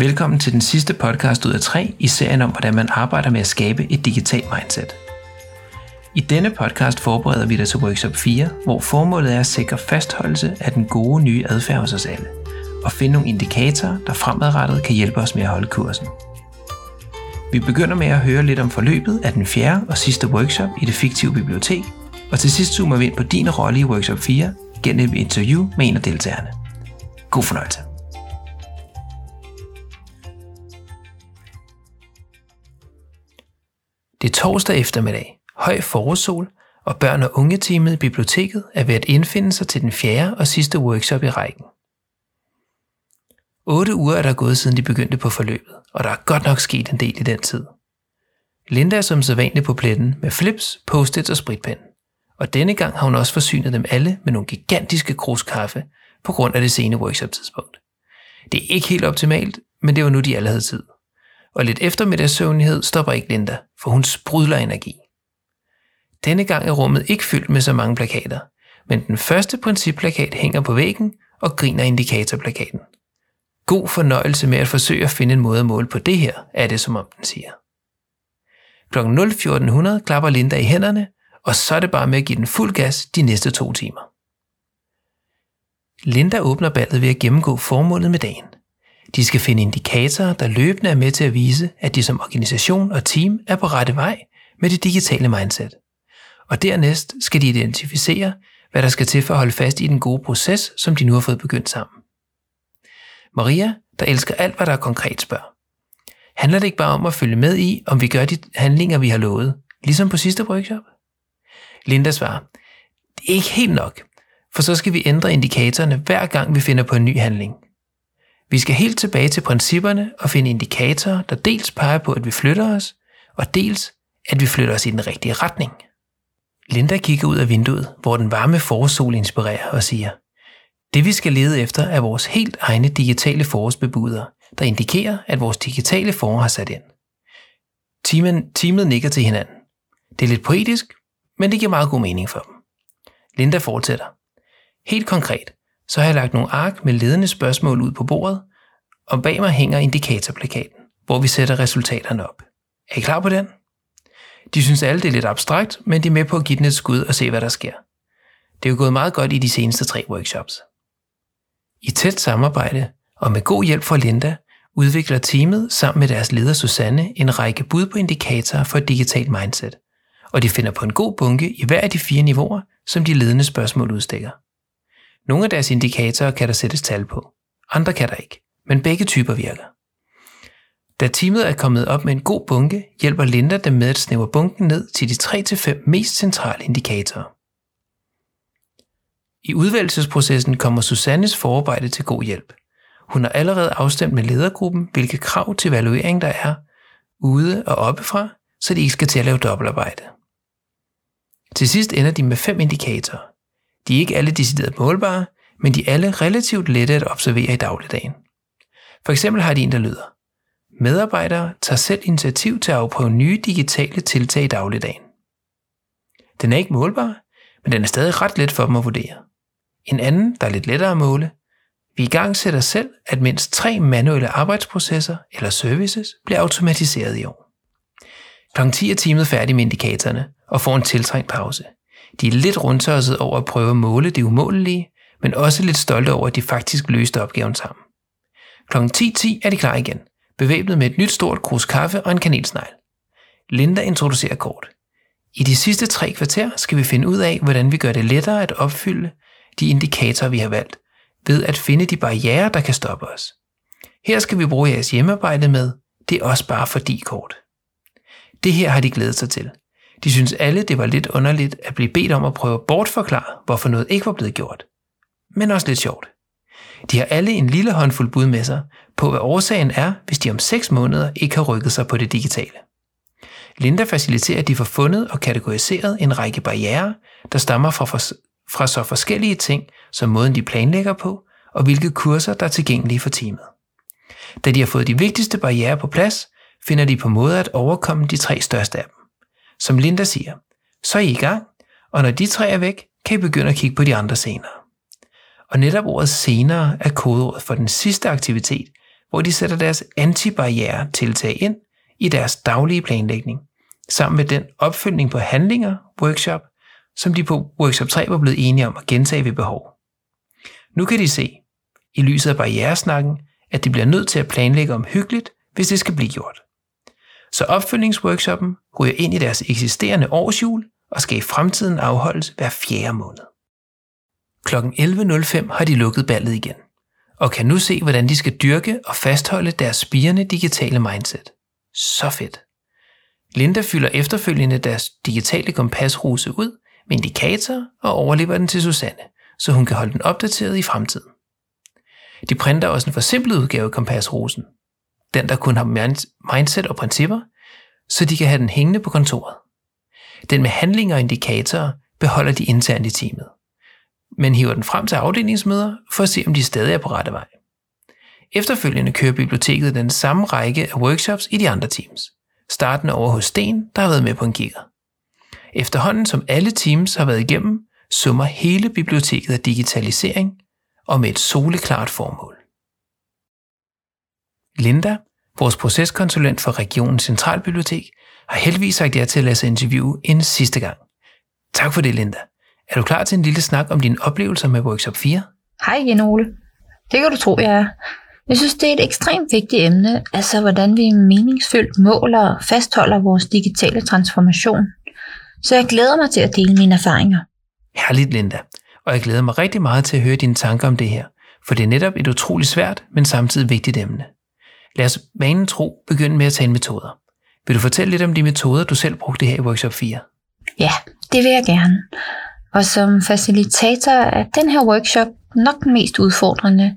Velkommen til den sidste podcast ud af tre i serien om, hvordan man arbejder med at skabe et digitalt mindset. I denne podcast forbereder vi dig til workshop 4, hvor formålet er at sikre fastholdelse af den gode nye adfærd hos os alle, og finde nogle indikatorer, der fremadrettet kan hjælpe os med at holde kursen. Vi begynder med at høre lidt om forløbet af den fjerde og sidste workshop i det fiktive bibliotek, og til sidst zoomer vi ind på din rolle i workshop 4 gennem et interview med en af deltagerne. God fornøjelse. Det er torsdag eftermiddag, høj forårssol, og børn- og ungeteamet i biblioteket er ved at indfinde sig til den fjerde og sidste workshop i rækken. 8 uger er der gået siden de begyndte på forløbet, og der er godt nok sket en del i den tid. Linda er som sædvanligt på pletten med flips, post og spritpen. Og denne gang har hun også forsynet dem alle med nogle gigantiske krus kaffe på grund af det sene workshop-tidspunkt. Det er ikke helt optimalt, men det var nu de alle havde tid. Og lidt eftermiddagssøvnighed stopper ikke Linda, for hun sprudler energi. Denne gang er rummet ikke fyldt med så mange plakater, men den første principplakat hænger på væggen og griner indikatorplakaten. God fornøjelse med at forsøge at finde en måde at måle på det her, er det som om den siger. Kl. 0.1400 klapper Linda i hænderne, og så er det bare med at give den fuld gas de næste to timer. Linda åbner ballet ved at gennemgå formålet med dagen. De skal finde indikatorer, der løbende er med til at vise, at de som organisation og team er på rette vej med det digitale mindset. Og dernæst skal de identificere, hvad der skal til for at holde fast i den gode proces, som de nu har fået begyndt sammen. Maria, der elsker alt, hvad der er konkret, spørger. Handler det ikke bare om at følge med i, om vi gør de handlinger, vi har lovet, ligesom på sidste workshop? Linda svarer, det er ikke helt nok, for så skal vi ændre indikatorerne hver gang vi finder på en ny handling. Vi skal helt tilbage til principperne og finde indikatorer, der dels peger på, at vi flytter os, og dels, at vi flytter os i den rigtige retning. Linda kigger ud af vinduet, hvor den varme forårssol inspirerer og siger, det vi skal lede efter er vores helt egne digitale forårsbebuder, der indikerer, at vores digitale forår har sat ind. Teamen, teamet nikker til hinanden. Det er lidt poetisk, men det giver meget god mening for dem. Linda fortsætter. Helt konkret, så har jeg lagt nogle ark med ledende spørgsmål ud på bordet, og bag mig hænger indikatorplakaten, hvor vi sætter resultaterne op. Er I klar på den? De synes alle, det er lidt abstrakt, men de er med på at give den et skud og se, hvad der sker. Det er jo gået meget godt i de seneste tre workshops. I tæt samarbejde og med god hjælp fra Linda, udvikler teamet sammen med deres leder Susanne en række bud på indikatorer for et digitalt mindset, og de finder på en god bunke i hver af de fire niveauer, som de ledende spørgsmål udstikker. Nogle af deres indikatorer kan der sættes tal på, andre kan der ikke, men begge typer virker. Da teamet er kommet op med en god bunke, hjælper Linda dem med at snævre bunken ned til de 3-5 mest centrale indikatorer. I udvalgelsesprocessen kommer Susannes forarbejde til god hjælp. Hun har allerede afstemt med ledergruppen, hvilke krav til evaluering der er, ude og oppefra, så de ikke skal til at lave dobbeltarbejde. Til sidst ender de med fem indikatorer. De er ikke alle decideret målbare, men de er alle relativt lette at observere i dagligdagen. For eksempel har de en, der lyder. Medarbejdere tager selv initiativ til at afprøve nye digitale tiltag i dagligdagen. Den er ikke målbar, men den er stadig ret let for dem at vurdere. En anden, der er lidt lettere at måle. Vi i gang sætter selv, at mindst tre manuelle arbejdsprocesser eller services bliver automatiseret i år. Kl. 10 er teamet færdig med indikatorerne og får en tiltrængt pause. De er lidt rundtørset over at prøve at måle det umålelige, men også lidt stolte over, at de faktisk løste opgaven sammen. Kl. 10.10 er de klar igen, bevæbnet med et nyt stort krus kaffe og en kanelsnegl. Linda introducerer kort. I de sidste tre kvarter skal vi finde ud af, hvordan vi gør det lettere at opfylde de indikatorer, vi har valgt, ved at finde de barriere, der kan stoppe os. Her skal vi bruge jeres hjemmearbejde med, det er også bare fordi kort. Det her har de glædet sig til. De synes alle, det var lidt underligt at blive bedt om at prøve at bortforklare, hvorfor noget ikke var blevet gjort. Men også lidt sjovt. De har alle en lille håndfuld bud med sig på, hvad årsagen er, hvis de om 6 måneder ikke har rykket sig på det digitale. Linda faciliterer, at de får fundet og kategoriseret en række barriere, der stammer fra, fra så forskellige ting som måden de planlægger på, og hvilke kurser der er tilgængelige for teamet. Da de har fået de vigtigste barriere på plads, finder de på måder at overkomme de tre største af dem. Som Linda siger, så er I i gang, og når de tre er væk, kan I begynde at kigge på de andre senere. Og netop ordet senere er kodeordet for den sidste aktivitet, hvor de sætter deres antibarriere tiltag ind i deres daglige planlægning, sammen med den opfølgning på handlinger, workshop, som de på workshop 3 var blevet enige om at gentage ved behov. Nu kan de se, i lyset af barrieresnakken, at de bliver nødt til at planlægge om hyggeligt, hvis det skal blive gjort. Så opfølgningsworkshoppen ryger ind i deres eksisterende årsjul og skal i fremtiden afholdes hver fjerde måned. Kl. 11.05 har de lukket ballet igen, og kan nu se, hvordan de skal dyrke og fastholde deres spirende digitale mindset. Så fedt! Linda fylder efterfølgende deres digitale kompasruse ud med indikator og overlever den til Susanne, så hun kan holde den opdateret i fremtiden. De printer også en forsimplet udgave af kompasrosen, den der kun har mindset og principper, så de kan have den hængende på kontoret. Den med handlinger og indikatorer beholder de internt i teamet, men hiver den frem til afdelingsmøder for at se, om de stadig er på rette vej. Efterfølgende kører biblioteket den samme række af workshops i de andre teams, startende over hos Sten, der har været med på en kigger. Efterhånden som alle teams har været igennem, summer hele biblioteket af digitalisering og med et soleklart formål. Linda, vores proceskonsulent for regionens centralbibliotek, har heldigvis sagt ja til at lade sig interviewe en sidste gang. Tak for det, Linda. Er du klar til en lille snak om dine oplevelser med Workshop 4? Hej igen, Ole. Det kan du tro, jeg er. Jeg synes, det er et ekstremt vigtigt emne, altså hvordan vi meningsfyldt måler og fastholder vores digitale transformation. Så jeg glæder mig til at dele mine erfaringer. Herligt, Linda. Og jeg glæder mig rigtig meget til at høre dine tanker om det her, for det er netop et utroligt svært, men samtidig vigtigt emne. Lad os vanen tro begynde med at tale metoder. Vil du fortælle lidt om de metoder, du selv brugte her i Workshop 4? Ja, det vil jeg gerne. Og som facilitator er den her workshop nok den mest udfordrende.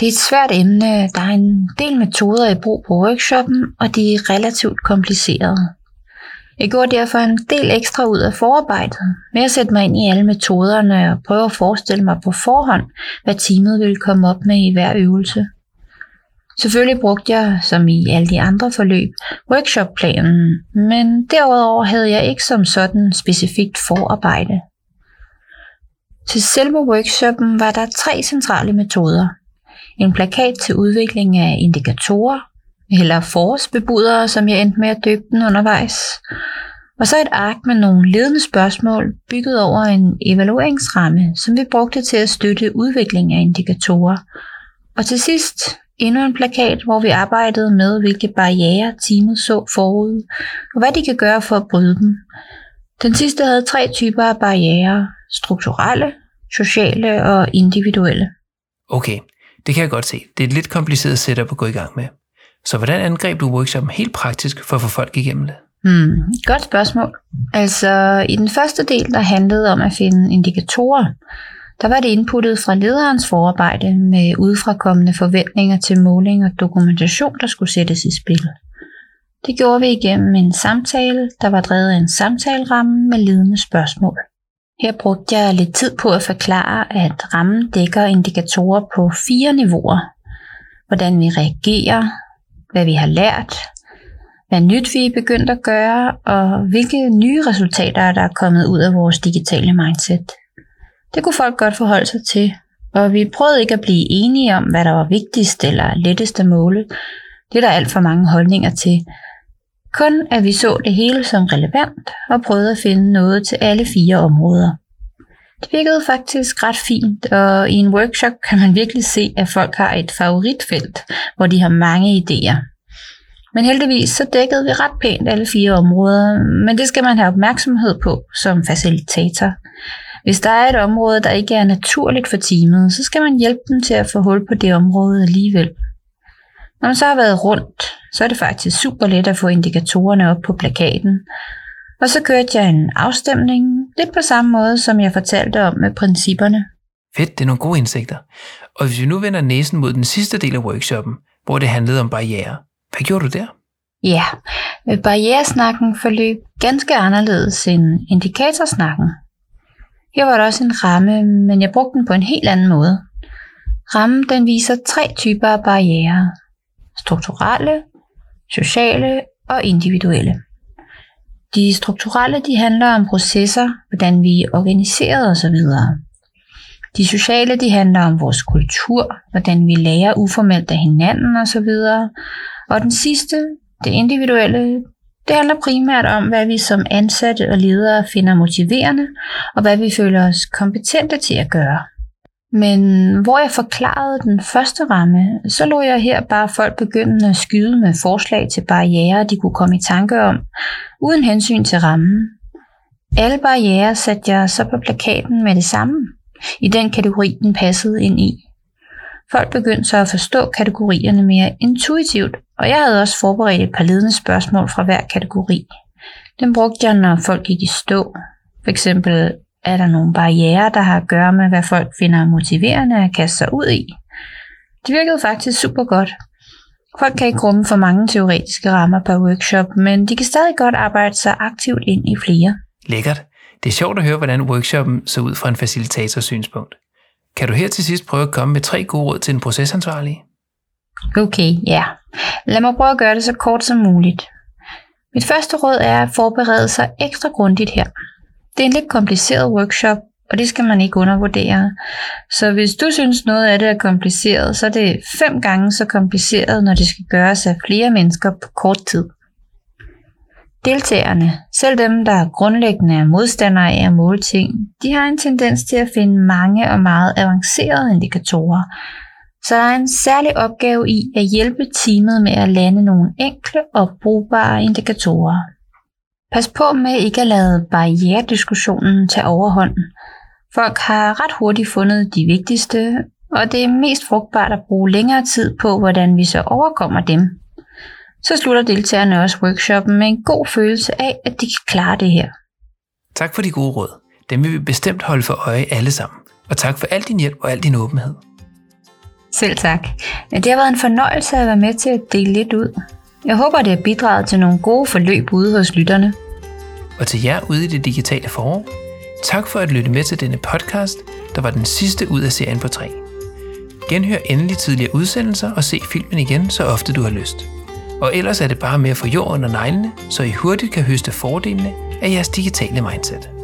Det er et svært emne, der er en del metoder i brug på workshoppen, og de er relativt komplicerede. Jeg gjorde derfor en del ekstra ud af forarbejdet med at sætte mig ind i alle metoderne og prøve at forestille mig på forhånd, hvad teamet ville komme op med i hver øvelse. Selvfølgelig brugte jeg, som i alle de andre forløb, workshopplanen, men derudover havde jeg ikke som sådan specifikt forarbejde. Til selve workshoppen var der tre centrale metoder. En plakat til udvikling af indikatorer, eller forårsbebudere, som jeg endte med at døbe den undervejs. Og så et ark med nogle ledende spørgsmål bygget over en evalueringsramme, som vi brugte til at støtte udvikling af indikatorer. Og til sidst endnu en plakat, hvor vi arbejdede med, hvilke barriere teamet så forud, og hvad de kan gøre for at bryde dem. Den sidste havde tre typer af barriere, strukturelle, sociale og individuelle. Okay, det kan jeg godt se. Det er et lidt kompliceret setup at gå i gang med. Så hvordan angreb du workshoppen helt praktisk for at få folk igennem det? Hmm, godt spørgsmål. Altså, i den første del, der handlede om at finde indikatorer, der var det inputtet fra lederens forarbejde med udefrakommende forventninger til måling og dokumentation, der skulle sættes i spil. Det gjorde vi igennem en samtale, der var drevet af en samtaleramme med ledende spørgsmål. Her brugte jeg lidt tid på at forklare, at rammen dækker indikatorer på fire niveauer. Hvordan vi reagerer, hvad vi har lært, hvad nyt vi er begyndt at gøre, og hvilke nye resultater der er kommet ud af vores digitale mindset. Det kunne folk godt forholde sig til, og vi prøvede ikke at blive enige om, hvad der var vigtigst eller lettest at måle. Det er der alt for mange holdninger til. Kun at vi så det hele som relevant og prøvede at finde noget til alle fire områder. Det virkede faktisk ret fint, og i en workshop kan man virkelig se, at folk har et favoritfelt, hvor de har mange idéer. Men heldigvis så dækkede vi ret pænt alle fire områder, men det skal man have opmærksomhed på som facilitator. Hvis der er et område, der ikke er naturligt for teamet, så skal man hjælpe dem til at få hul på det område alligevel. Når man så har været rundt, så er det faktisk super let at få indikatorerne op på plakaten. Og så kørte jeg en afstemning, lidt på samme måde, som jeg fortalte om med principperne. Fedt, det er nogle gode indsigter. Og hvis vi nu vender næsen mod den sidste del af workshoppen, hvor det handlede om barriere, hvad gjorde du der? Ja, barrieresnakken forløb ganske anderledes end indikatorsnakken. Her var der også en ramme, men jeg brugte den på en helt anden måde. Rammen den viser tre typer af barriere. Strukturelle, sociale og individuelle. De strukturelle de handler om processer, hvordan vi er organiseret osv. De sociale de handler om vores kultur, hvordan vi lærer uformelt af hinanden osv. Og den sidste, det individuelle, det handler primært om, hvad vi som ansatte og ledere finder motiverende, og hvad vi føler os kompetente til at gøre. Men hvor jeg forklarede den første ramme, så lå jeg her bare folk begynde at skyde med forslag til barriere, de kunne komme i tanke om, uden hensyn til rammen. Alle barriere satte jeg så på plakaten med det samme, i den kategori, den passede ind i. Folk begyndte så at forstå kategorierne mere intuitivt, og jeg havde også forberedt et par ledende spørgsmål fra hver kategori. Den brugte jeg, når folk gik i stå. For eksempel, er der nogle barriere, der har at gøre med, hvad folk finder motiverende at kaste sig ud i? Det virkede faktisk super godt. Folk kan ikke rumme for mange teoretiske rammer per workshop, men de kan stadig godt arbejde sig aktivt ind i flere. Lækkert. Det er sjovt at høre, hvordan workshoppen så ud fra en facilitators synspunkt. Kan du her til sidst prøve at komme med tre gode råd til den procesansvarlige? Okay, ja. Lad mig prøve at gøre det så kort som muligt. Mit første råd er at forberede sig ekstra grundigt her. Det er en lidt kompliceret workshop, og det skal man ikke undervurdere. Så hvis du synes noget af det er kompliceret, så er det fem gange så kompliceret, når det skal gøres af flere mennesker på kort tid. Deltagerne, selv dem der grundlæggende er modstandere af at måle ting, de har en tendens til at finde mange og meget avancerede indikatorer. Så der er en særlig opgave i at hjælpe teamet med at lande nogle enkle og brugbare indikatorer. Pas på med ikke at lade barrierediskussionen tage overhånd. Folk har ret hurtigt fundet de vigtigste, og det er mest frugtbart at bruge længere tid på, hvordan vi så overkommer dem. Så slutter deltagerne også workshoppen med en god følelse af, at de kan klare det her. Tak for de gode råd. Dem vil vi bestemt holde for øje alle sammen. Og tak for al din hjælp og al din åbenhed. Selv tak. Det har været en fornøjelse at være med til at dele lidt ud. Jeg håber, det har bidraget til nogle gode forløb ude hos lytterne. Og til jer ude i det digitale forår, tak for at lytte med til denne podcast, der var den sidste ud af serien på 3. Genhør endelig tidligere udsendelser og se filmen igen, så ofte du har lyst. Og ellers er det bare med at få jord under neglene, så I hurtigt kan høste fordelene af jeres digitale mindset.